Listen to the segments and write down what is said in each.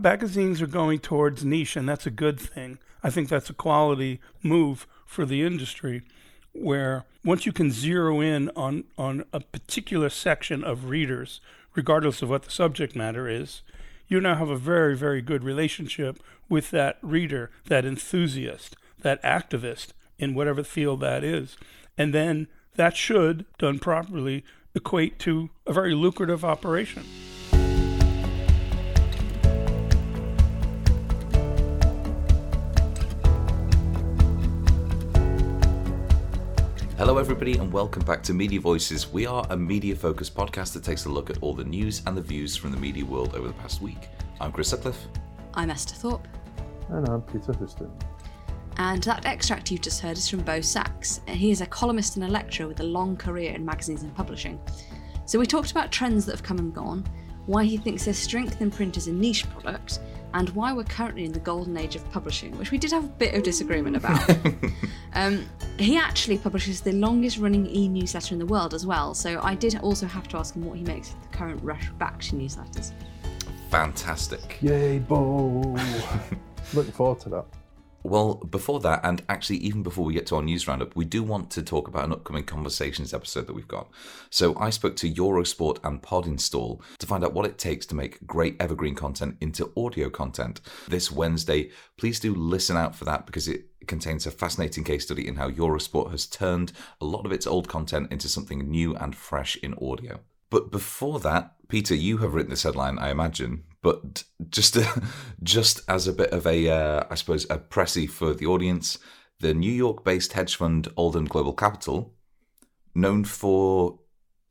magazines are going towards niche, and that's a good thing. I think that's a quality move for the industry, where once you can zero in on, on a particular section of readers, regardless of what the subject matter is, you now have a very, very good relationship with that reader, that enthusiast, that activist in whatever field that is. And then that should, done properly, equate to a very lucrative operation. Hello, everybody, and welcome back to Media Voices. We are a media focused podcast that takes a look at all the news and the views from the media world over the past week. I'm Chris Sutcliffe. I'm Esther Thorpe. And I'm Peter Houston. And that extract you've just heard is from Bo Sacks. He is a columnist and a lecturer with a long career in magazines and publishing. So we talked about trends that have come and gone, why he thinks there's strength in print as a niche product, and why we're currently in the golden age of publishing, which we did have a bit of disagreement about. um, he actually publishes the longest running e newsletter in the world as well, so I did also have to ask him what he makes of the current rush back to newsletters. Fantastic. Yay, Bo! Looking forward to that. Well, before that, and actually even before we get to our news roundup, we do want to talk about an upcoming conversations episode that we've got. So I spoke to Eurosport and Pod Install to find out what it takes to make great evergreen content into audio content. This Wednesday, please do listen out for that because it contains a fascinating case study in how Eurosport has turned a lot of its old content into something new and fresh in audio. But before that, Peter, you have written this headline, I imagine. But just just as a bit of a, uh, I suppose, a pressy for the audience, the New York-based hedge fund Alden Global Capital, known for,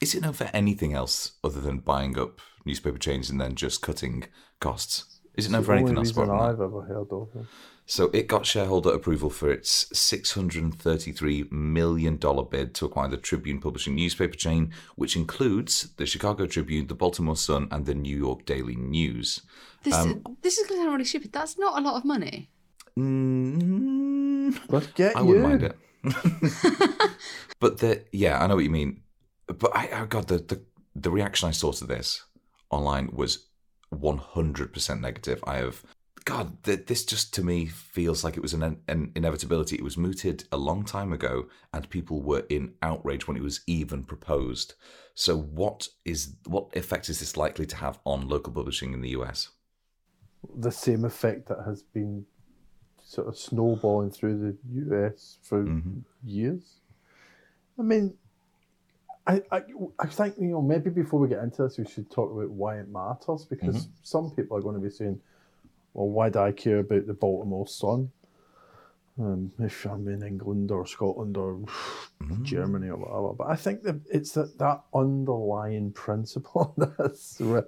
is it known for anything else other than buying up newspaper chains and then just cutting costs? Is it known for anything else? Only I've ever heard of it. So it got shareholder approval for its $633 million bid to acquire the Tribune publishing newspaper chain, which includes the Chicago Tribune, the Baltimore Sun, and the New York Daily News. This, um, this is going to sound really stupid. That's not a lot of money. Mm, Let's get I you. wouldn't mind it. but the yeah, I know what you mean. But I, oh God, the, the the reaction I saw to this online was 100% negative. I have God, th- this just to me feels like it was an, an inevitability. It was mooted a long time ago, and people were in outrage when it was even proposed. So, what is what effect is this likely to have on local publishing in the US? The same effect that has been sort of snowballing through the US for Mhm. years. I mean, I, I, I think you know maybe before we get into this, we should talk about why it matters because some people are going to be saying, "Well, why do I care about the Baltimore Sun? Um, if I'm in England or Scotland or Germany or whatever." But I think that it's that that underlying principle that's ra-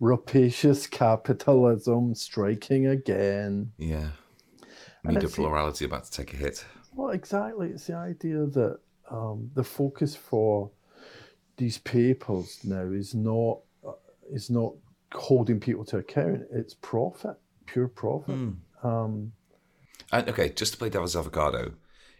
rapacious capitalism striking again. Yeah, And media plurality about to take a hit. Well, exactly. It's the idea that um, the focus for these papers now is not uh, is not holding people to account. It's profit, pure profit. Um, And okay, just to play devil's avocado,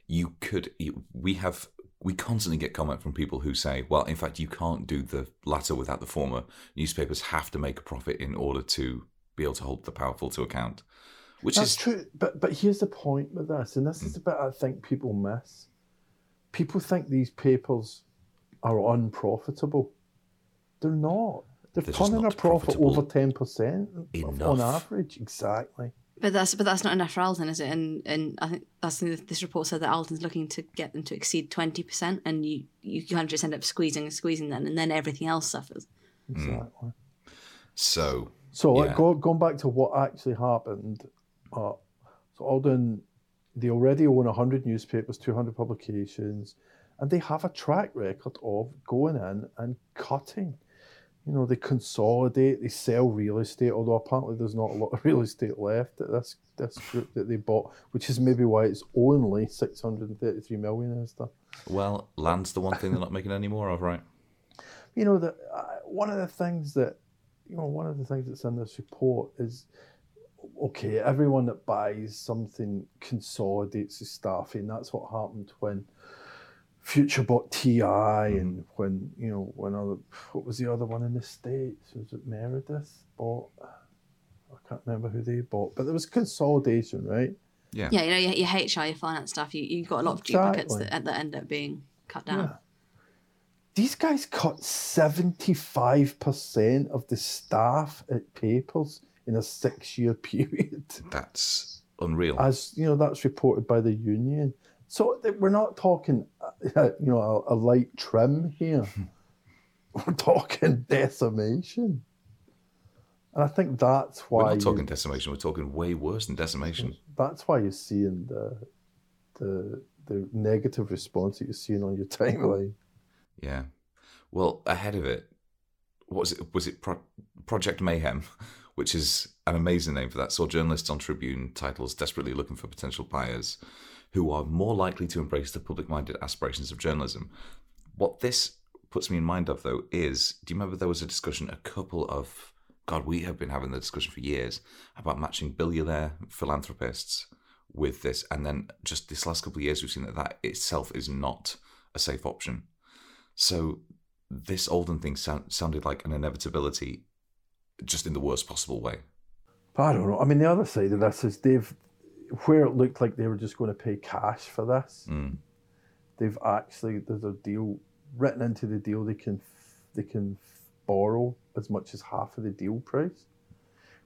you could we have we constantly get comment from people who say, well, in fact, you can't do the latter without the former. Newspapers have to make a profit in order to be able to hold the powerful to account, which that's is true. But but here's the point with this, and this is the bit I think people miss. People think these papers are unprofitable. They're not. They're, They're just turning a profit over ten percent on average. Exactly. But that's but that's not enough for Alden, is it? And and I think that's the, this report said that Alden's looking to get them to exceed twenty percent, and you you kind of just end up squeezing and squeezing then, and then everything else suffers. Exactly. so. So like, go, going back to what actually happened, uh, so Alden, they already own 100 newspapers, 200 publications, and they have a track record of going in and cutting. You know, they consolidate, they sell real estate, although apparently there's not a lot of real estate left at this this group that they bought, which is maybe why it's only 633 million and stuff. Well, land's the one thing they're not making any more of, right? you know that uh, one of the things that you know one of the things that's in this report is okay everyone that buys something consolidates the staffing that's what happened when future bought ti mm. and when you know when other what was the other one in the states was it meredith bought i can't remember who they bought, but there was consolidation, right? Yeah. Yeah, you know, your, your HR, your finance stuff, you, you've got a lot of duplicates Exactly. that, that end up being cut down. Yeah. These guys cut 75% of the staff at Papers in a six year period. That's unreal. As you know, that's reported by the union. So we're not talking, uh, you know, a, a light trim here. we're talking decimation. And I think that's why We're not you- talking decimation. We're talking way worse than decimation. that's why you're seeing the the the negative response that you're seeing on your timeline. Yeah. Well, ahead of it, what was it? Was it Pro- Project Mayhem, which is an amazing name for that? Saw journalists on Tribune titles desperately looking for potential buyers who are more likely to embrace the public-minded aspirations of journalism. What this puts me in mind of, though, is do you remember there was a discussion a couple of God, we have been having the discussion for years about matching billionaire philanthropists with this, and then just this last couple of years, we've seen that that itself is not a safe option. So this Alden thing sound, sounded like an inevitability, just in the worst possible way. But I don't know. I mean, the other side of this is they've where it looked like they were just going to pay cash for this. Mm. They've actually there's a deal written into the deal. They can they can borrow as much as half of the deal price,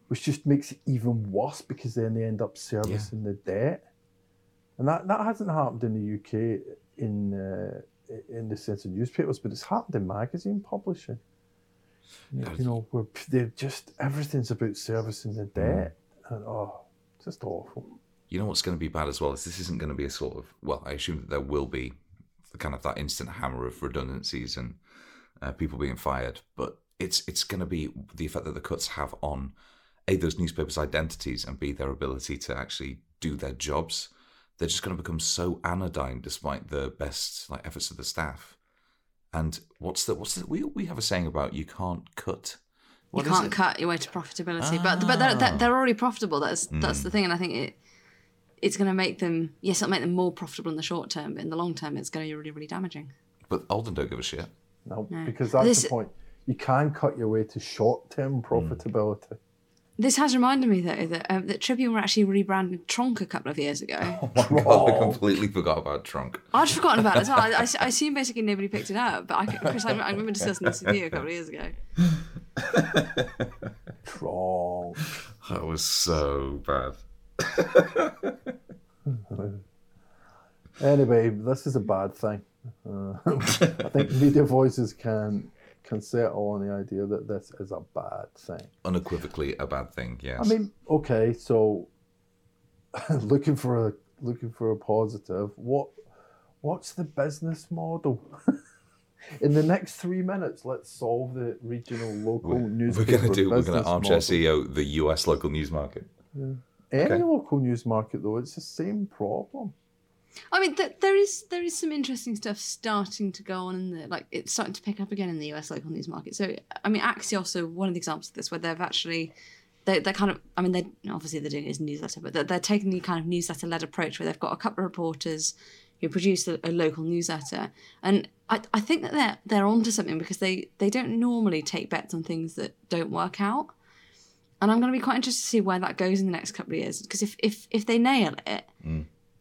which just makes it even worse because then they end up servicing the debt, and that that hasn't happened in the UK in uh, in the sense of newspapers, but it's happened in magazine publishing. You know, where they're just everything's about servicing the debt, and oh, just awful. You know what's going to be bad as well is this isn't going to be a sort of well, I assume that there will be kind of that instant hammer of redundancies and uh, people being fired, but it's it's going to be the effect that the cuts have on a those newspapers' identities and b their ability to actually do their jobs. They're just going to become so anodyne despite the best like efforts of the staff. And what's the what's the we we have a saying about you can't cut. You can't it? cut your way to profitability, but but they're, they're, they're already profitable. That's that's Hmm. the thing, and I think it it's going to make them yes, it'll make them more profitable in the short term, but in the long term, it's going to be really really damaging. But Alden don't give a shit. No, No. because that's This- the point. You can cut your way to short-term profitability. This has reminded me though that um, that Tribune were actually rebranded tronc a couple of years ago. Oh my God, I completely forgot about tronc. I'd forgotten about it as well. I, I, I assume basically nobody picked it up, but I, Chris, I, I remember discussing this with you a couple of years ago. tronc. That was so bad. Anyway, this is a bad thing. Uh, I think media voices can can settle on the idea that this is a bad thing. Unequivocally a bad thing, yes. I mean, okay, so looking for a looking for a positive. What what's the business model? In the next three minutes, let's solve the regional local we're newspaper going to do, we're going to armchair model. CEO the US local news market. Any Okay. local news market, though, it's the same problem. I mean, th- there is there is some interesting stuff starting to go on in the like it's starting to pick up again in the US local news market. So I mean, Axios are one of the examples of this where they've actually they they're kind of I mean they obviously they're doing it as a newsletter, but they're, they're taking the kind of newsletter led approach where they've got a couple of reporters who produce a, a local newsletter, and I I think that they're they're onto something because they they don't normally take bets on things that don't work out. And I'm going to be quite interested to see where that goes in the next couple of years. Because if, if, if they nail it,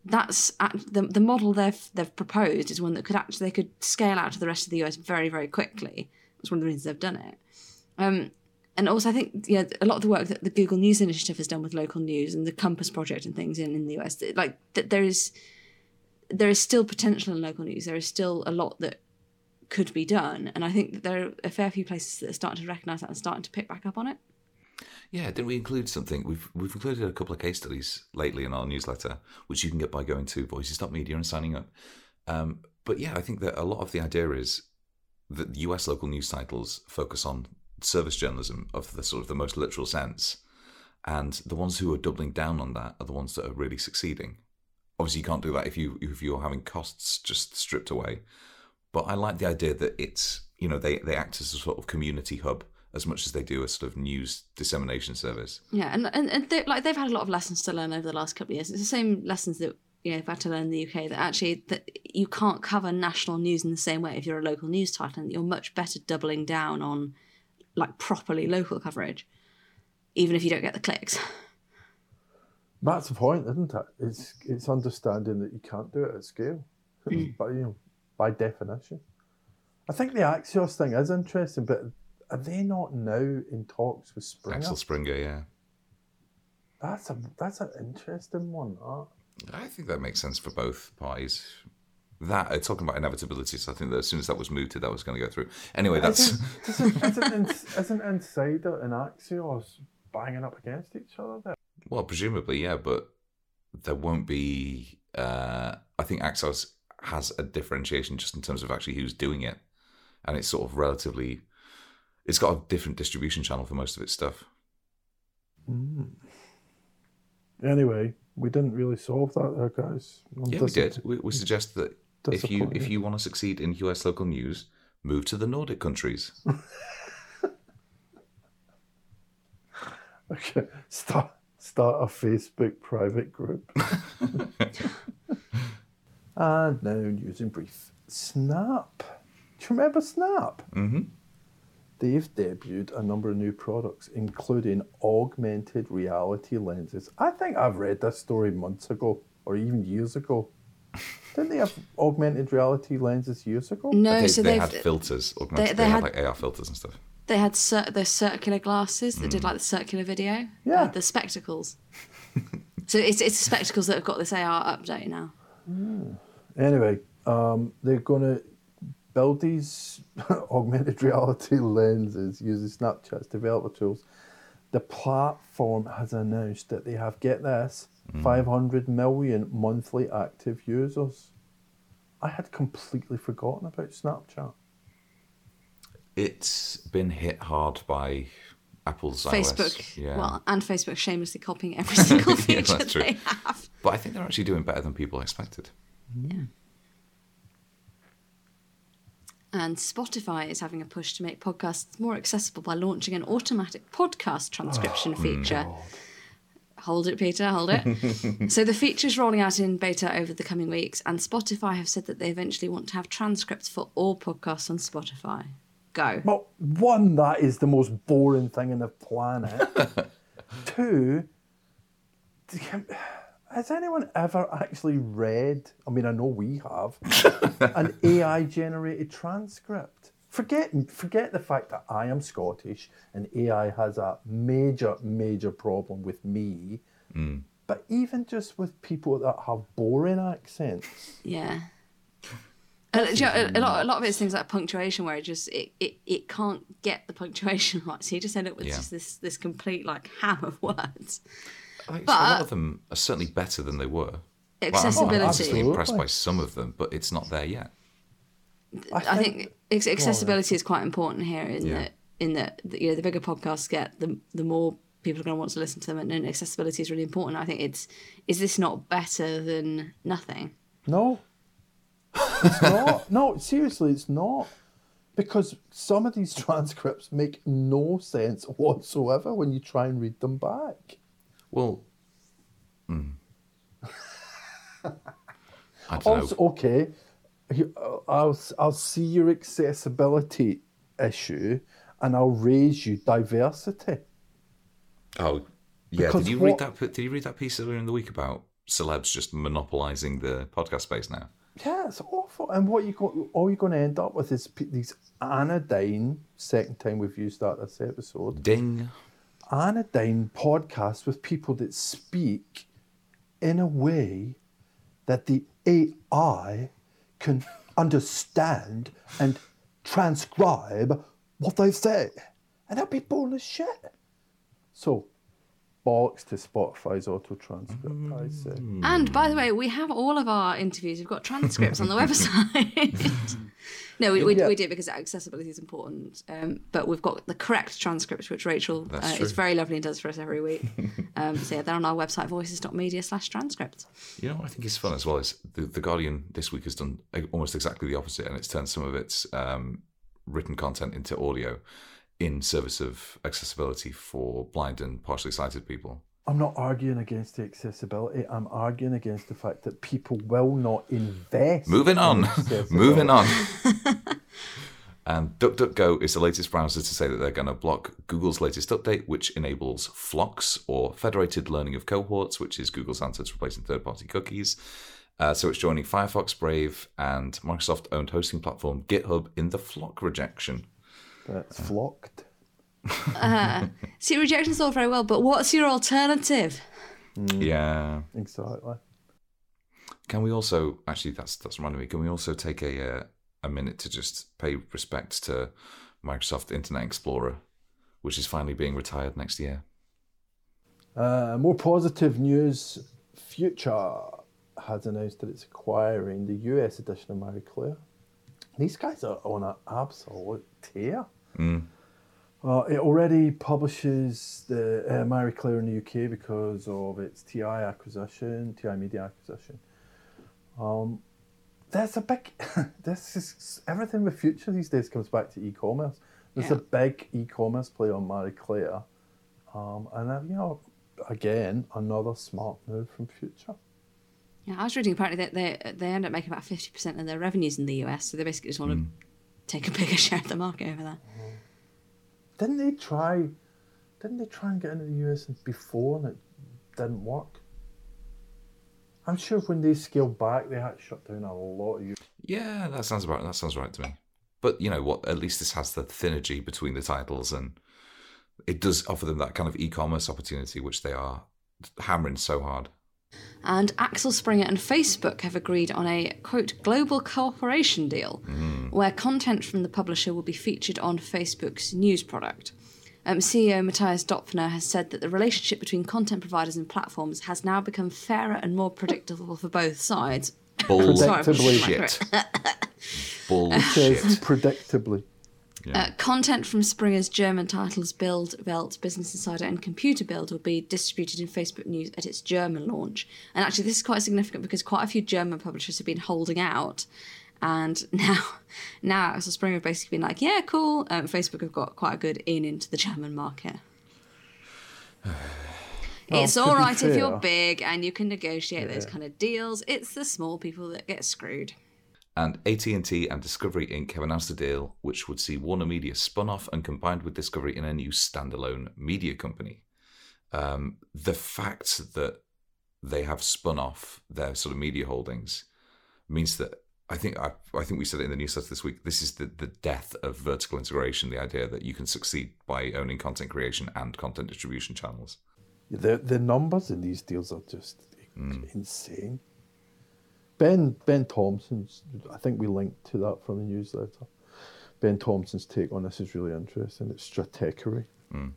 that's act- the the model they've they've proposed is one that could actually they could scale out to the rest of the US very very quickly. That's one of the reasons they've done it. Um, and also, I think yeah, a lot of the work that the Google News Initiative has done with local news and the Compass project and things in, in the US, like that there is there is still potential in local news. There is still a lot that could be done, and I think that there are a fair few places that are starting to recognise that and starting to pick back up on it. Yeah, didn't we include something? We've we've included a couple of case studies lately in our newsletter, which you can get by going to voices.media and signing up. Um, but yeah, I think that a lot of the idea is that the US local news titles focus on service journalism of the sort of the most literal sense, and the ones who are doubling down on that are the ones that are really succeeding. Obviously, you can't do that if you if you're having costs just stripped away. But I like the idea that it's you know they they act as a sort of community hub as much as they do a sort of news dissemination service. Yeah, and and, and they, like they've had a lot of lessons to learn over the last couple of years. It's the same lessons that you know, they've had to learn in the UK that actually that you can't cover national news in the same way if you're a local news title, and that you're much better doubling down on like properly local coverage. even if you don't get the clicks. That's the point, isn't it? It's it's understanding that you can't do it at scale, mm. but you know, by definition. I think the Axios thing is interesting, but are they not now in talks with Springer? Axel Springer, yeah. That's a that's an interesting one. That. I think that makes sense for both parties. That uh, talking about inevitability, so I think that as soon as that was mooted, that was going to go through. Anyway, that's Isn't, isn't, isn't, isn't Insider and Axios banging up against each other there? well, presumably, yeah, but there won't be. Uh, I think Axios has a differentiation just in terms of actually who's doing it, and it's sort of relatively. It's got a different distribution channel for most of its stuff. Anyway, we didn't really solve that there, guys. I'm Yeah, we did. We, we suggest that if you if you want to succeed in US local news, move to the Nordic countries. Okay, start start a Facebook private group. and now news in brief. Snap. Do you remember Snap? mm-hmm. They've debuted a number of new products, including augmented reality lenses. I think I've read this story months ago, or even years ago. Didn't they have augmented reality lenses years ago? No, they, so they had filters. Augmented, they they, had, had- like AR filters and stuff. they had cir- the circular glasses that did like the circular video. Yeah. Uh, the spectacles. so it's it's the spectacles that have got this AR update now. Anyway, um, they're going to build these augmented reality lenses using Snapchat's developer tools. The platform has announced that they have, get this, mm. 500 million monthly active users. I had completely forgotten about Snapchat. It's been hit hard by Apple's Facebook, iOS. Yeah. well, and Facebook shamelessly copying every single Yeah, feature that's true. they have. But I think they're actually doing better than people expected. And Spotify is having a push to make podcasts more accessible by launching an automatic podcast transcription Oh, feature. Hold it, Peter, hold it. so the feature's rolling out in beta over the coming weeks, and Spotify have said that they eventually want to have transcripts for all podcasts on Spotify. Go. Well, one, that is the most boring thing on the planet. Two, has anyone ever actually read? I mean, I know we have an AI generated transcript. Forget, forget the fact that I am Scottish and AI has a major, major problem with me. Hmm. But even just with people that have boring accents, Yeah. You know, a, a lot, a lot of it's things like punctuation, where it just it, it, it can't get the punctuation right, so you just end up with Yeah. just this this complete like ham of words. I think a lot of them are certainly better than they were. Well, I'm Accessibility. obviously impressed by some of them, but it's not there yet. I think ex- accessibility is quite important here. In Yeah. that, in that, the- you know, the bigger podcasts get, the the more people are going to want to listen to them, and, and accessibility is really important. I think it's is this not better than nothing? No. It's not. No, seriously, it's not. Because some of these transcripts make no sense whatsoever when you try and read them back. Well, mm. I don't Also, know. okay, I'll, I'll see your accessibility issue and I'll raise you diversity. Oh, yeah. Because Did you what- read that? Did you read that piece earlier in the week about celebs just monopolizing the podcast space now? Yeah, it's awful. And what you got, all you're going to end up with is pe- these anodyne. Second time we've used that this episode. Ding. Anodyne podcasts with people that speak in a way that the AI can understand and transcribe what they say. And that'd be boring as shit. So, bollocks to Spotify's auto transcript, I say. And by the way, we have all of our interviews. We've got transcripts on the website. no, we, we, Yeah. we do because accessibility is important. Um, but we've got the correct transcripts, which Rachel uh, is very lovely and does for us every week. um, so yeah, they're on our website, voices.media slash transcripts. You know what I think is fun as well is the, the Guardian this week has done almost exactly the opposite, and it's turned some of its um, written content into audio in service of accessibility for blind and partially sighted people. I'm not arguing against the accessibility. I'm arguing against the fact that people will not invest. Moving on, accessibility. moving on. And DuckDuckGo is the latest browser to say that they're going to block Google's latest update, which enables flocks or federated learning of cohorts, which is Google's answer to replacing third party cookies. Uh, so it's joining Firefox, Brave, and Microsoft owned hosting platform GitHub in the flock rejection. That's flocked. See, rejection's all very well, but what's your alternative? Yeah. Exactly. Can we also actually that's that's reminding me? Can we also take a uh, a minute to just pay respects to Microsoft Internet Explorer, which is finally being retired next year? Uh, more positive news. Future has announced that it's acquiring the US edition of Marie Claire. These guys are on an absolute tear. Uh, it already publishes the uh, Marie Claire in the UK because of its TI acquisition, TI Media acquisition. Um, there's a big. this is everything with Future these days comes back to e-commerce. There's a big e-commerce play on Marie Claire, um, and uh, you know, again, another smart move from Future. Yeah, I was reading apparently that they they end up making about fifty percent of their revenues in the US, so they basically just want to take a bigger share of the market over there. Didn't they try? Didn't they try and get into the US before and it didn't work? I'm sure when they scaled back, they had to shut down a lot of. U- Yeah, that sounds about that sounds right to me. But you know what? At least this has the synergy between the titles, and it does offer them that kind of e-commerce opportunity, which they are hammering so hard. And Axel Springer and Facebook have agreed on a quote global cooperation deal where content from the publisher will be featured on Facebook's news product. Um, CEO Mathias Döpfner has said that the relationship between content providers and platforms has now become fairer and more predictable for both sides. Predictably. Bullshit. says Bullshit. predictably. Uh, content from Springer's German titles Bild, Welt, Business Insider, and Computer Bild will be distributed in Facebook News at its German launch. And actually, this is quite significant because quite a few German publishers have been holding out. And now, now Axel Springer have basically been like, yeah, cool. Um, Facebook have got quite a good in into the German market. it's all right right if you're big and you can negotiate those kind of deals. It's the small people that get screwed. And AT&T and Discovery Inc. have announced a deal which would see Warner Media spun off and combined with Discovery in a new standalone media company. Um, the fact that they have spun off their sort of media holdings means that I think I, I think we said it in the newsletter this week. This is the, the death of vertical integration. The idea that you can succeed by owning content creation and content distribution channels. The the numbers in these deals are just insane. Ben Ben Thompson's I think we linked to that from the newsletter. Ben Thompson's take on this is really interesting. It's stratechery. Mm.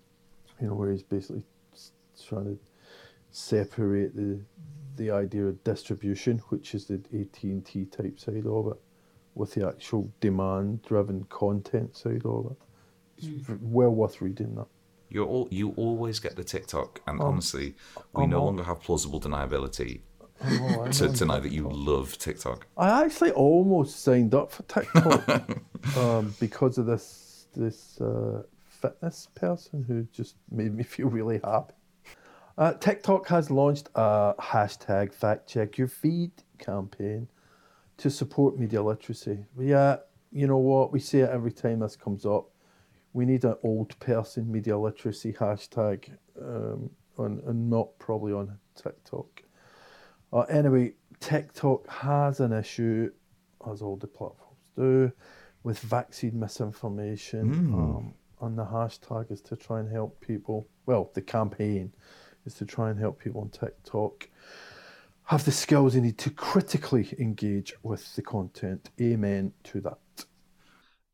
You know, where he's basically trying to separate the the idea of distribution, which is the AT and T type side of it, with the actual demand driven content side of it. It's mm. v- well worth reading that. You're all, you always get the TikTok, and Oh. honestly, we no longer have plausible deniability Oh, I to know. deny that you love TikTok. I actually almost signed up for TikTok um, because of this this uh, fitness person who just made me feel really happy. Uh, TikTok has launched a hashtag fact check your feed campaign to support media literacy. Yeah, you know what? We say it every time this comes up. We need an old person media literacy hashtag, um, on, and not probably on TikTok. Uh, anyway, TikTok has an issue, as all the platforms do, with vaccine misinformation. Um, and the hashtag is to try and help people. Well, the campaign is to try and help people on TikTok have the skills they need to critically engage with the content. Amen to that.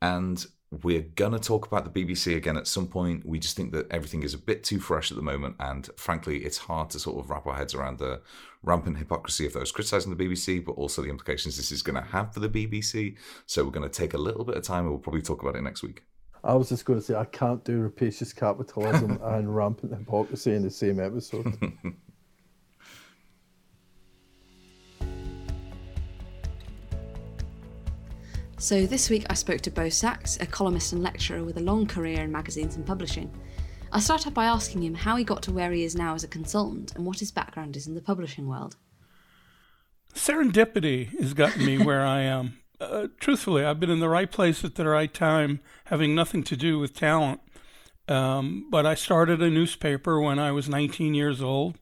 And we're going to talk about the BBC again at some point. We just think that everything is a bit too fresh at the moment. And frankly, it's hard to sort of wrap our heads around the rampant hypocrisy of those criticising the BBC, but also the implications this is going to have for the BBC. So we're going to take a little bit of time and we'll probably talk about it next week. I was just going to say I can't do rapacious capitalism and rampant hypocrisy in the same episode. So this week I spoke to Bo Sacks, a columnist and lecturer with a long career in magazines and publishing. I started by asking him how he got to where he is now as a consultant and what his background is in the publishing world. Serendipity has gotten me where I am. uh, truthfully, I've been in the right place at the right time, having nothing to do with talent. Um, but I started a newspaper when I was 19 years old,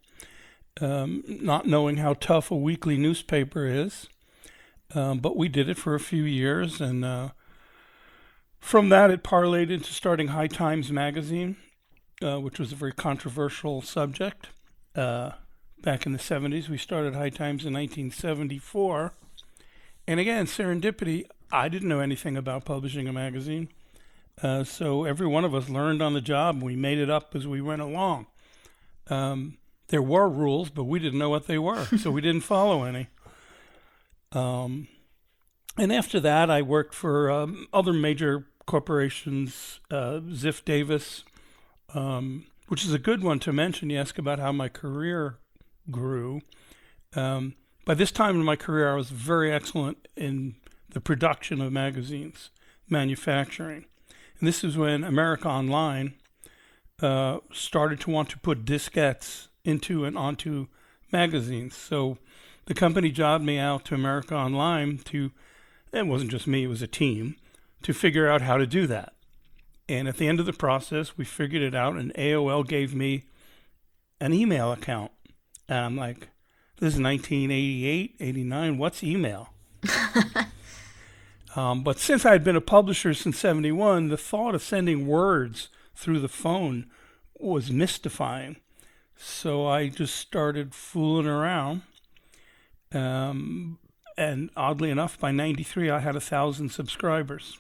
um, not knowing how tough a weekly newspaper is. Um, but we did it for a few years, and uh, from that, it parlayed into starting High Times magazine, uh, which was a very controversial subject. Uh, back in the 70s, we started High Times in 1974. And again, serendipity, I didn't know anything about publishing a magazine. Uh, so every one of us learned on the job. We made it up as we went along. Um, there were rules, but we didn't know what they were, so we didn't follow any. Um, and after that, I worked for um, other major corporations, uh, Ziff Davis, um, which is a good one to mention. You ask about how my career grew. Um, by this time in my career, I was very excellent in the production of magazines, manufacturing. And this is when America Online uh, started to want to put diskettes into and onto magazines. So the company jobbed me out to America Online to, it wasn't just me, it was a team, to figure out how to do that. And at the end of the process, we figured it out, and AOL gave me an email account. And I'm like, this is 1988, 89. What's email? um, but since I had been a publisher since 71, the thought of sending words through the phone was mystifying. So I just started fooling around. Um, and oddly enough, by 93, I had a thousand subscribers.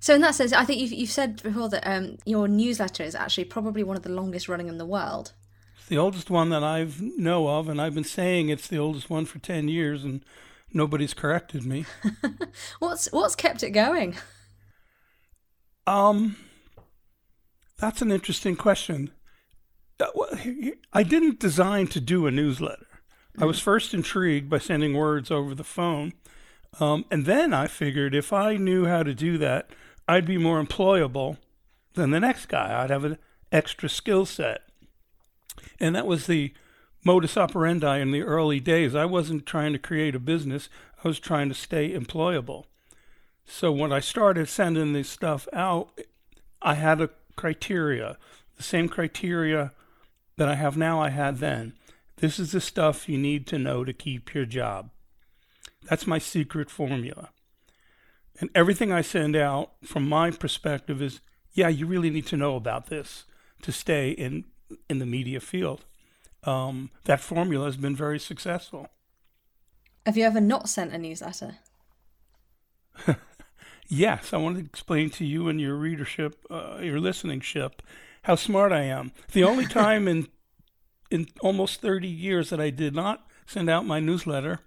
So in that sense, I think you've, you've said before that um, your newsletter is actually probably one of the longest running in the world. It's the oldest one that I know of, and I've been saying it's the oldest one for ten years, and nobody's corrected me. what's what's kept it going? Um, that's an interesting question. Uh, I didn't design to do a newsletter. I was first intrigued by sending words over the phone, um, and then I figured if I knew how to do that, I'd be more employable than the next guy. I'd have an extra skill set. And that was the modus operandi in the early days. I wasn't trying to create a business, I was trying to stay employable. So when I started sending this stuff out, I had a criteria, the same criteria that I have now, I had then. This is the stuff you need to know to keep your job. That's my secret formula. And everything I send out from my perspective is yeah, you really need to know about this to stay in in the media field. Um, that formula has been very successful. Have you ever not sent a newsletter? yes, I want to explain to you and your readership, uh, your listening ship, how smart I am. The only time in in almost 30 years that I did not send out my newsletter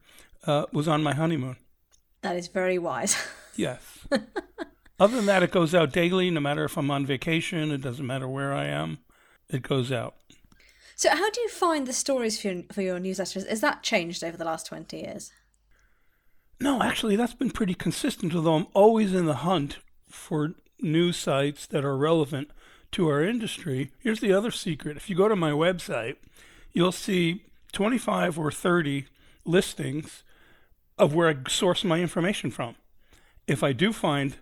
uh, was on my honeymoon. That is very wise. yes. Other than that, it goes out daily, no matter if I'm on vacation, it doesn't matter where I am it goes out. So, how do you find the stories for your, for your newsletters? Has that changed over the last 20 years? No, actually, that's been pretty consistent, although I'm always in the hunt for news sites that are relevant to our industry. Here's the other secret if you go to my website, you'll see 25 or 30 listings of where I source my information from. If I do find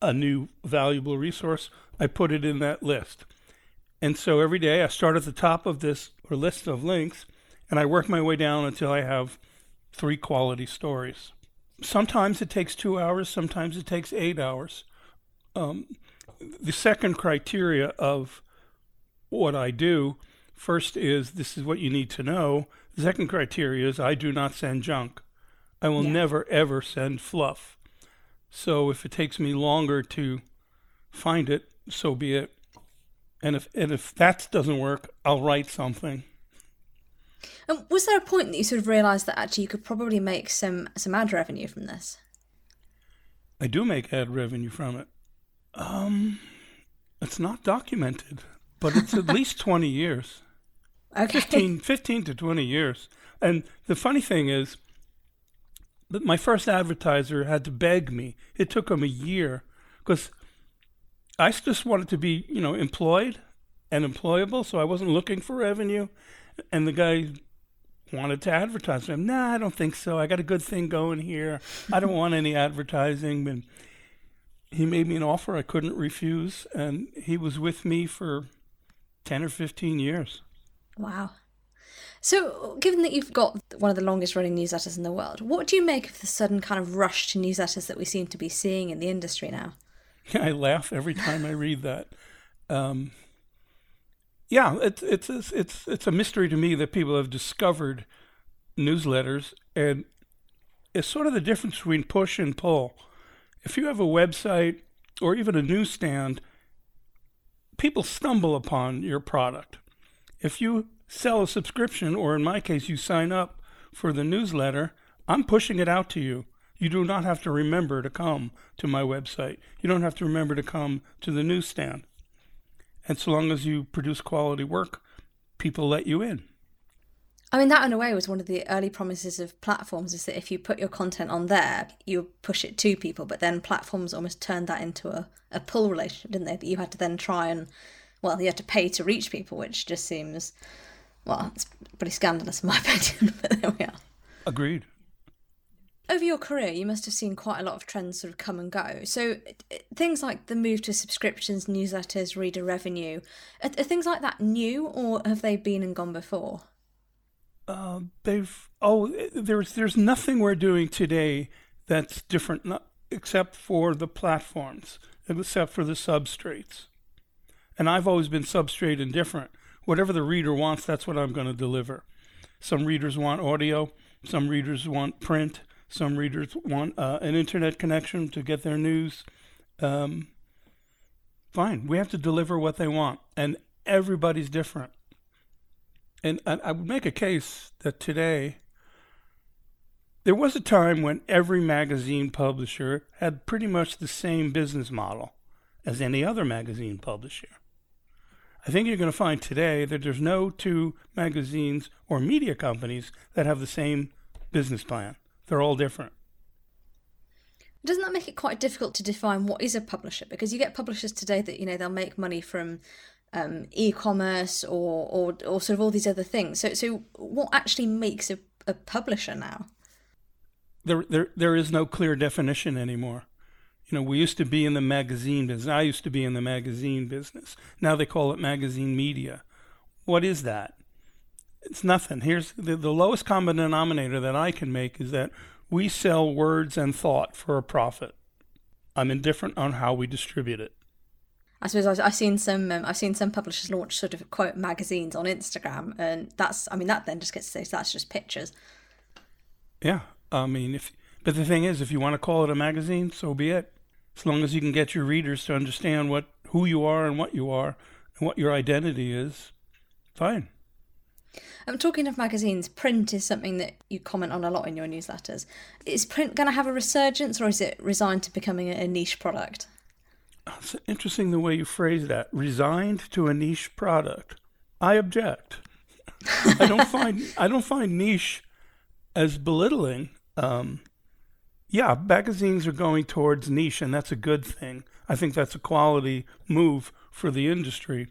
a new valuable resource, I put it in that list. And so every day I start at the top of this or list of links and I work my way down until I have three quality stories. Sometimes it takes two hours, sometimes it takes eight hours. Um, the second criteria of what I do first is this is what you need to know. The second criteria is I do not send junk. I will yeah. never, ever send fluff. So if it takes me longer to find it, so be it. And if and if that doesn't work, I'll write something. And was there a point that you sort of realised that actually you could probably make some some ad revenue from this? I do make ad revenue from it. Um, it's not documented, but it's at least twenty years. Okay. 15, 15 to twenty years. And the funny thing is, that my first advertiser had to beg me. It took him a year because I just wanted to be, you know, employed and employable, so I wasn't looking for revenue. And the guy, wanted to advertise. I'm, nah, I don't think so. I got a good thing going here. I don't want any advertising. And he made me an offer I couldn't refuse, and he was with me for ten or fifteen years. Wow. So, given that you've got one of the longest running newsletters in the world, what do you make of the sudden kind of rush to newsletters that we seem to be seeing in the industry now? I laugh every time I read that. Um, yeah, it's it's it's it's a mystery to me that people have discovered newsletters, and it's sort of the difference between push and pull. If you have a website or even a newsstand, people stumble upon your product. If you sell a subscription, or in my case, you sign up for the newsletter, I'm pushing it out to you. You do not have to remember to come to my website. You don't have to remember to come to the newsstand. And so long as you produce quality work, people let you in. I mean, that in a way was one of the early promises of platforms is that if you put your content on there, you push it to people. But then platforms almost turned that into a, a pull relationship, didn't they? That you had to then try and, well, you had to pay to reach people, which just seems, well, it's pretty scandalous in my opinion. but there we are. Agreed. Over your career, you must have seen quite a lot of trends sort of come and go. So uh, things like the move to subscriptions, newsletters, reader revenue, are, are things like that new, or have they been and gone before? Uh, they've oh there's there's nothing we're doing today that's different not, except for the platforms except for the substrates. And i've always been substrate indifferent whatever the reader wants that's what i'm going to deliver. Some readers want audio some readers want print some readers want uh, an internet connection to get their news. Um, fine we have to deliver what they want and everybody's different and I would make a case that today there was a time when every magazine publisher had pretty much the same business model as any other magazine publisher. I think you're going to find today that there's no two magazines or media companies that have the same business plan. They're all different. Doesn't that make it quite difficult to define what is a publisher? Because you get publishers today that you know they'll make money from um, e-commerce or, or or sort of all these other things. So so what actually makes a, a publisher now? There there there is no clear definition anymore. You know, we used to be in the magazine business. I used to be in the magazine business. Now they call it magazine media. What is that? It's nothing. Here's the, the lowest common denominator that I can make is that we sell words and thought for a profit. I'm indifferent on how we distribute it. I suppose I've, I've seen some um, I've seen some publishers launch sort of quote magazines on Instagram, and that's I mean that then just gets to say so that's just pictures. Yeah, I mean if but the thing is, if you want to call it a magazine, so be it. As long as you can get your readers to understand what who you are and what you are and what your identity is, fine. I'm um, talking of magazines. Print is something that you comment on a lot in your newsletters. Is print going to have a resurgence, or is it resigned to becoming a niche product? It's interesting the way you phrase that. Resigned to a niche product. I object. I don't find I don't find niche as belittling. Um, yeah, magazines are going towards niche, and that's a good thing. I think that's a quality move for the industry,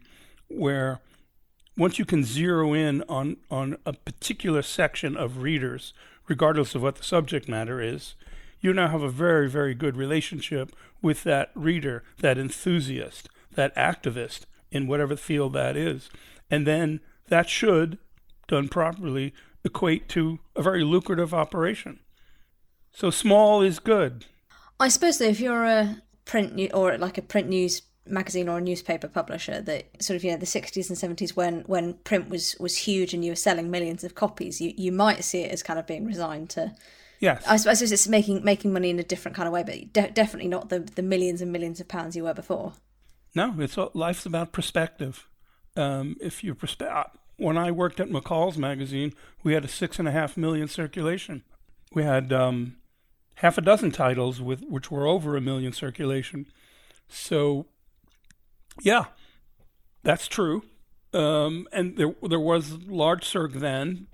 where once you can zero in on on a particular section of readers, regardless of what the subject matter is, you now have a very, very good relationship with that reader, that enthusiast, that activist in whatever field that is. And then that should, done properly, equate to a very lucrative operation. So small is good. I suppose that if you're a print or like a print news magazine or a newspaper publisher that sort of you know the 60s and 70s when when print was was huge and you were selling millions of copies you you might see it as kind of being resigned to Yes, I suppose it's making making money in a different kind of way, but de- definitely not the the millions and millions of pounds you were before. No, it's all, life's about perspective. Um, if you perspe- when I worked at McCall's magazine, we had a six and a half million circulation. We had um, half a dozen titles with which were over a million circulation. So, yeah, that's true. Um, and there there was large circ then,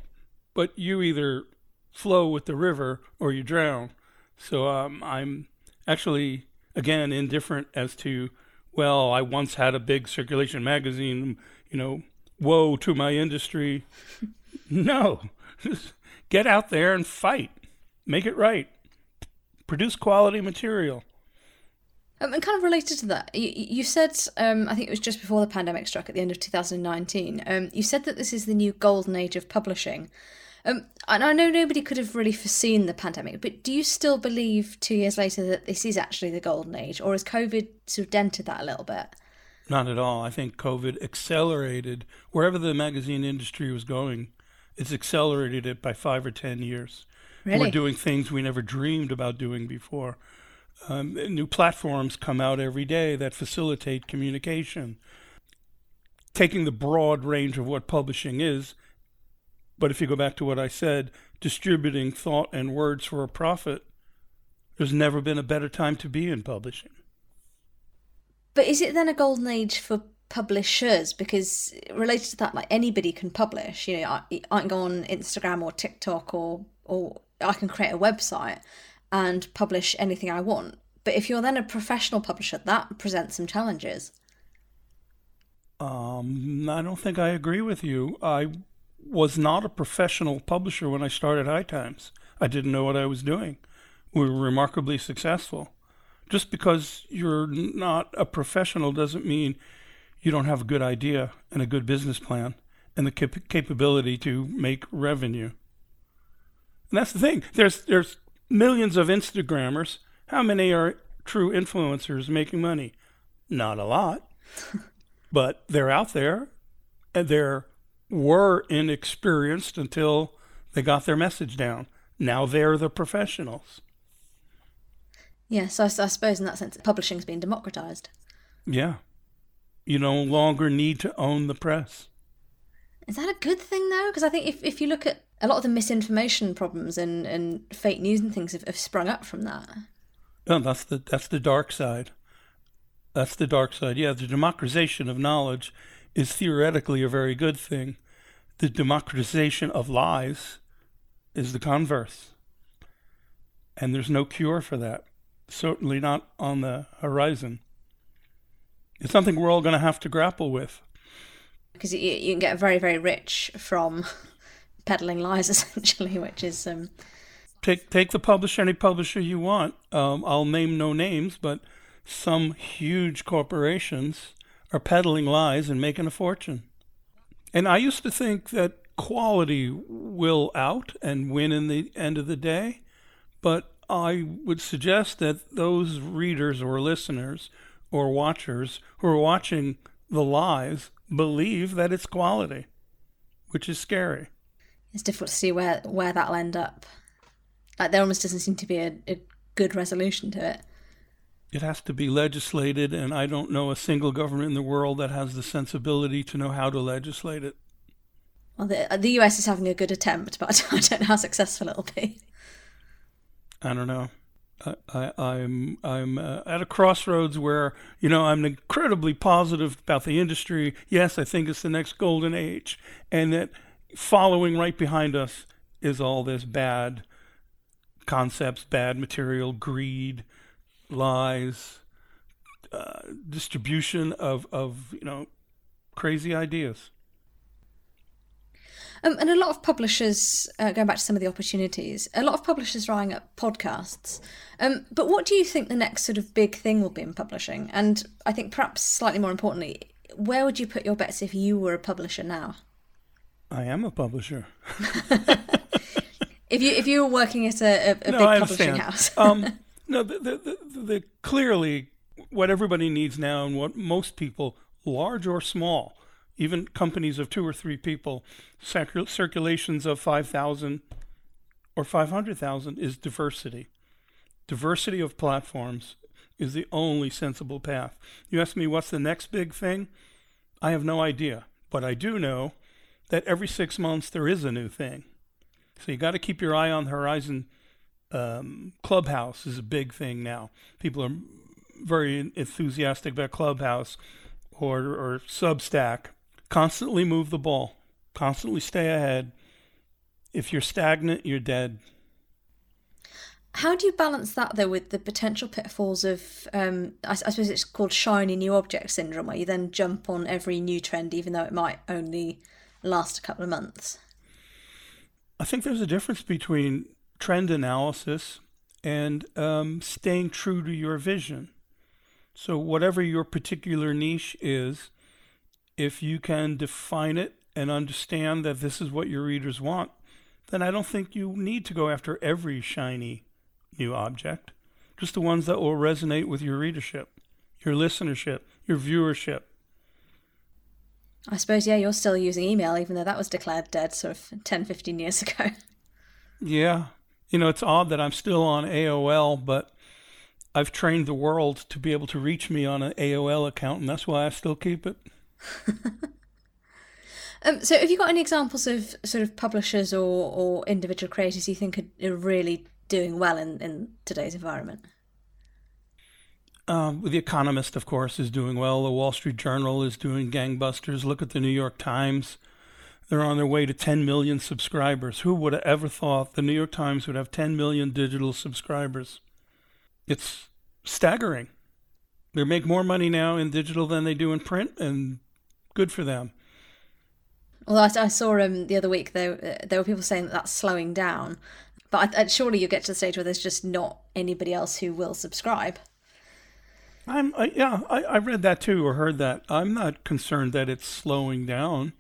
but you either flow with the river or you drown. So um, I'm actually, again, indifferent as to, well, I once had a big circulation magazine, you know, woe to my industry. no, Get out there and fight. Make it right. Produce quality material. Um, and kind of related to that, you, you said, um, I think it was just before the pandemic struck at the end of 2019, um, you said that this is the new golden age of publishing. Um, and I know nobody could have really foreseen the pandemic, but do you still believe two years later that this is actually the golden age, or has COVID sort of dented that a little bit? Not at all. I think COVID accelerated wherever the magazine industry was going. It's accelerated it by five or ten years. Really? We're doing things we never dreamed about doing before. Um, new platforms come out every day that facilitate communication. Taking the broad range of what publishing is, but if you go back to what I said, distributing thought and words for a profit, there's never been a better time to be in publishing. But is it then a golden age for publishers? Because related to that, like anybody can publish. You know, I, I can go on Instagram or TikTok or or I can create a website and publish anything I want. But if you're then a professional publisher, that presents some challenges. Um, I don't think I agree with you. I was not a professional publisher when I started High Times. I didn't know what I was doing. We were remarkably successful. Just because you're not a professional doesn't mean you don't have a good idea and a good business plan and the cap- capability to make revenue. And that's the thing. There's there's millions of Instagrammers. How many are true influencers making money? Not a lot. but they're out there and they're were inexperienced until they got their message down. Now they're the professionals. Yes, I, I suppose in that sense, publishing's been democratized. Yeah. You no longer need to own the press. Is that a good thing though? Because I think if, if you look at a lot of the misinformation problems and, and fake news and things have, have sprung up from that. No, that's the that's the dark side. That's the dark side. Yeah, the democratization of knowledge is theoretically a very good thing. The democratization of lies is the converse. And there's no cure for that. Certainly not on the horizon. It's something we're all going to have to grapple with. Because you, you can get very, very rich from peddling lies, essentially, which is. Um... Take, take the publisher, any publisher you want. Um, I'll name no names, but some huge corporations are peddling lies and making a fortune. And I used to think that quality will out and win in the end of the day, but I would suggest that those readers or listeners or watchers who are watching the lies believe that it's quality, which is scary. It's difficult to see where, where that'll end up. Like there almost doesn't seem to be a, a good resolution to it. It has to be legislated, and I don't know a single government in the world that has the sensibility to know how to legislate it. Well, the, the US is having a good attempt, but I don't know how successful it'll be. I don't know. I, I'm I'm uh, at a crossroads where you know I'm incredibly positive about the industry. Yes, I think it's the next golden age, and that following right behind us is all this bad concepts, bad material, greed, lies, uh, distribution of, of you know crazy ideas. Um, and a lot of publishers, uh, going back to some of the opportunities, a lot of publishers are eyeing up podcasts. Um, but what do you think the next sort of big thing will be in publishing? And I think perhaps slightly more importantly, where would you put your bets if you were a publisher now? I am a publisher. if you if you were working at a, a, a no, big publishing house. um, no, the, the, the, the, clearly what everybody needs now and what most people, large or small, even companies of two or three people, circul- circulations of 5,000 or 500,000 is diversity. Diversity of platforms is the only sensible path. You ask me what's the next big thing? I have no idea. But I do know that every six months there is a new thing. So you got to keep your eye on the horizon um, Clubhouse is a big thing now. People are very enthusiastic about Clubhouse or, or Substack. Constantly move the ball, constantly stay ahead. If you're stagnant, you're dead. How do you balance that though with the potential pitfalls of, um, I, I, suppose it's called shiny new object syndrome, where you then jump on every new trend, even though it might only last a couple of months? I think there's a difference between trend analysis and um, staying true to your vision. So, whatever your particular niche is, if you can define it and understand that this is what your readers want, then I don't think you need to go after every shiny new object, just the ones that will resonate with your readership, your listenership, your viewership. I suppose, yeah, you're still using email, even though that was declared dead sort of 10, 15 years ago. Yeah. You know, it's odd that I'm still on AOL, but I've trained the world to be able to reach me on an AOL account, and that's why I still keep it. um, so, have you got any examples of sort of publishers or, or individual creators you think are, are really doing well in, in today's environment? Um, the Economist, of course, is doing well. The Wall Street Journal is doing gangbusters. Look at the New York Times. They're on their way to 10 million subscribers. Who would have ever thought the New York Times would have 10 million digital subscribers? It's staggering. They make more money now in digital than they do in print, and good for them. Well, I, I saw um, the other week there uh, there were people saying that that's slowing down, but I, I, surely you get to the stage where there's just not anybody else who will subscribe. I'm I, yeah, I, I read that too or heard that. I'm not concerned that it's slowing down.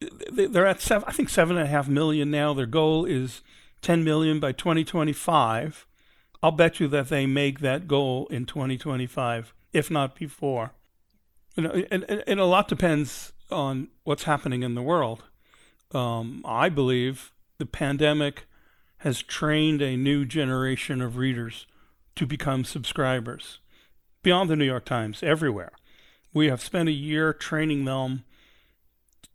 They're at seven, I think seven and a half million now. Their goal is 10 million by 2025. I'll bet you that they make that goal in 2025, if not before. You know, and, and a lot depends on what's happening in the world. Um, I believe the pandemic has trained a new generation of readers to become subscribers beyond the New York Times, everywhere. We have spent a year training them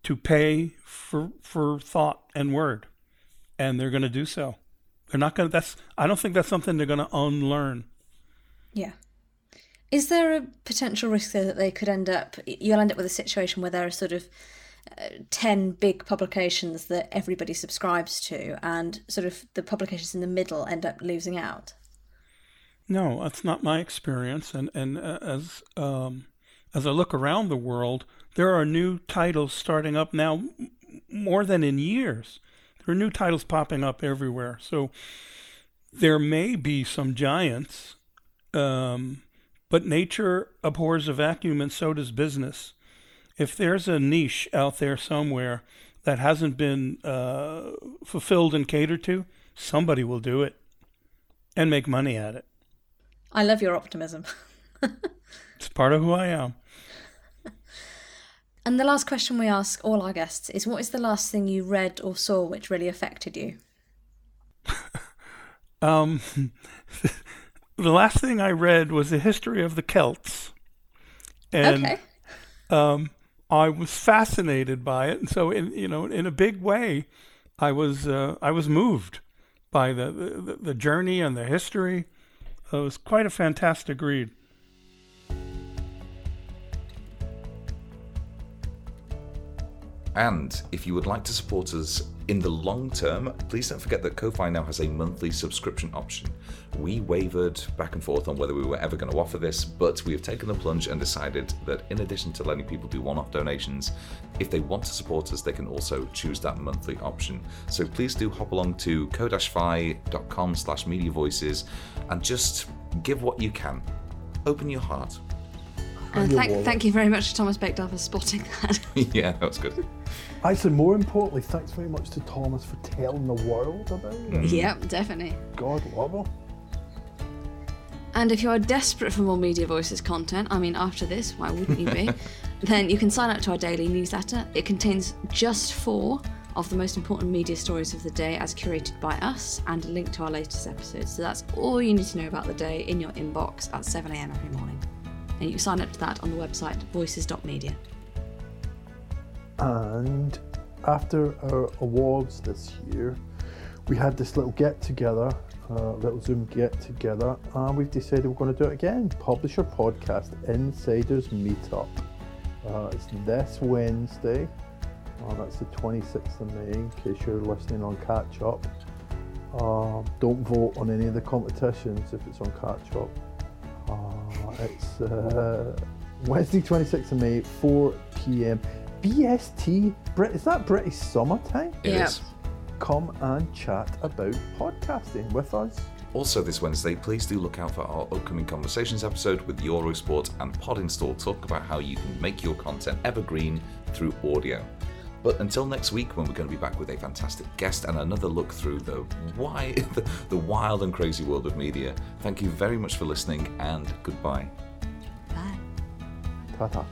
to pay for for thought and word, and they're going to do so. They're not going to. That's. I don't think that's something they're going to unlearn. Yeah. Is there a potential risk there that they could end up? You'll end up with a situation where there are sort of uh, 10 big publications that everybody subscribes to and sort of the publications in the middle end up losing out no that's not my experience and and uh, as um, as i look around the world there are new titles starting up now more than in years there are new titles popping up everywhere so there may be some giants um, but nature abhors a vacuum and so does business if there's a niche out there somewhere that hasn't been uh, fulfilled and catered to, somebody will do it and make money at it. I love your optimism. it's part of who I am. And the last question we ask all our guests is what is the last thing you read or saw which really affected you? um, the last thing I read was the history of the Celts. And, okay. Um, I was fascinated by it, and so in you know in a big way, I was uh, I was moved by the, the the journey and the history. It was quite a fantastic read. And if you would like to support us in the long term, please don't forget that Ko-Fi now has a monthly subscription option. We wavered back and forth on whether we were ever going to offer this, but we have taken the plunge and decided that in addition to letting people do one-off donations, if they want to support us, they can also choose that monthly option. So please do hop along to ko-fi.com slash media voices and just give what you can. Open your heart. And thank, thank you very much to Thomas Baekdal for spotting that. yeah, that was good. Actually, more importantly, thanks very much to Thomas for telling the world about it. Mm. Yep, definitely. God love him. And if you are desperate for more Media Voices content, I mean, after this, why wouldn't you be? then you can sign up to our daily newsletter. It contains just four of the most important media stories of the day as curated by us and a link to our latest episodes. So that's all you need to know about the day in your inbox at 7am every morning. And you can sign up to that on the website voices.media. And after our awards this year, we had this little get together, uh, little Zoom get together, and we've decided we're going to do it again. Publisher Podcast Insiders Meetup. Uh, it's this Wednesday. Uh, that's the 26th of May, in case you're listening on catch up. Uh, don't vote on any of the competitions if it's on catch up. Uh, it's uh, Wednesday, 26th of May, 4 pm. BST, Brit, is that British summertime? It Yeah. is. come and chat about podcasting with us. Also, this Wednesday, please do look out for our upcoming Conversations episode with Eurosport and Pod Install talk about how you can make your content evergreen through audio. But until next week, when we're going to be back with a fantastic guest and another look through the, wi- the wild and crazy world of media, thank you very much for listening and goodbye. Bye. Ta ta.